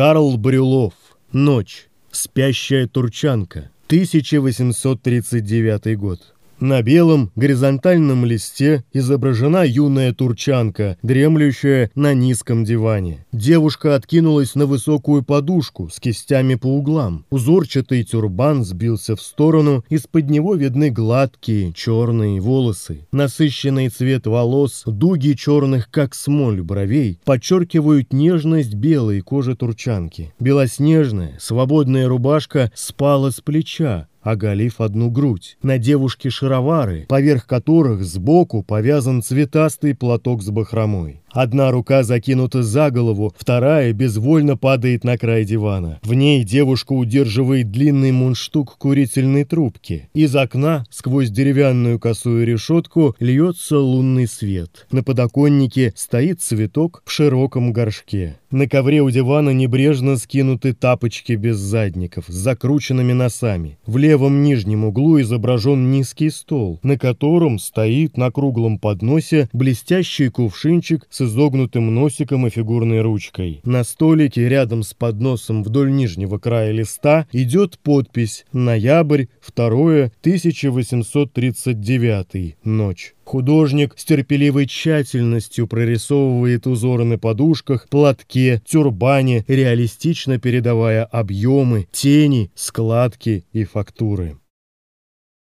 Карл Брюлов. Ночь. Спящая турчанка. 1839 год. На белом горизонтальном листе изображена юная турчанка, дремлющая на низком диване. Девушка откинулась на высокую подушку с кистями по углам. Узорчатый тюрбан сбился в сторону, из-под него видны гладкие черные волосы. Насыщенный цвет волос, дуги черных, как смоль бровей, подчеркивают нежность белой кожи турчанки. Белоснежная, свободная рубашка спала с плеча, оголив одну грудь. На девушке шаровары, поверх которых сбоку повязан цветастый платок с бахромой. Одна рука закинута за голову, вторая безвольно падает на край дивана. В ней девушка удерживает длинный мундштук курительной трубки. Из окна, сквозь деревянную косую решетку, льется лунный свет. На подоконнике стоит цветок в широком горшке. На ковре у дивана небрежно скинуты тапочки без задников с закрученными носами. В левом нижнем углу изображен низкий стол, на котором стоит на круглом подносе блестящий кувшинчик с изогнутым носиком и фигурной ручкой. На столике рядом с подносом вдоль нижнего края листа идет подпись «Ноябрь, 2 1839 ночь». Художник с терпеливой тщательностью прорисовывает узоры на подушках, платке, тюрбане, реалистично передавая объемы, тени, складки и фактуры.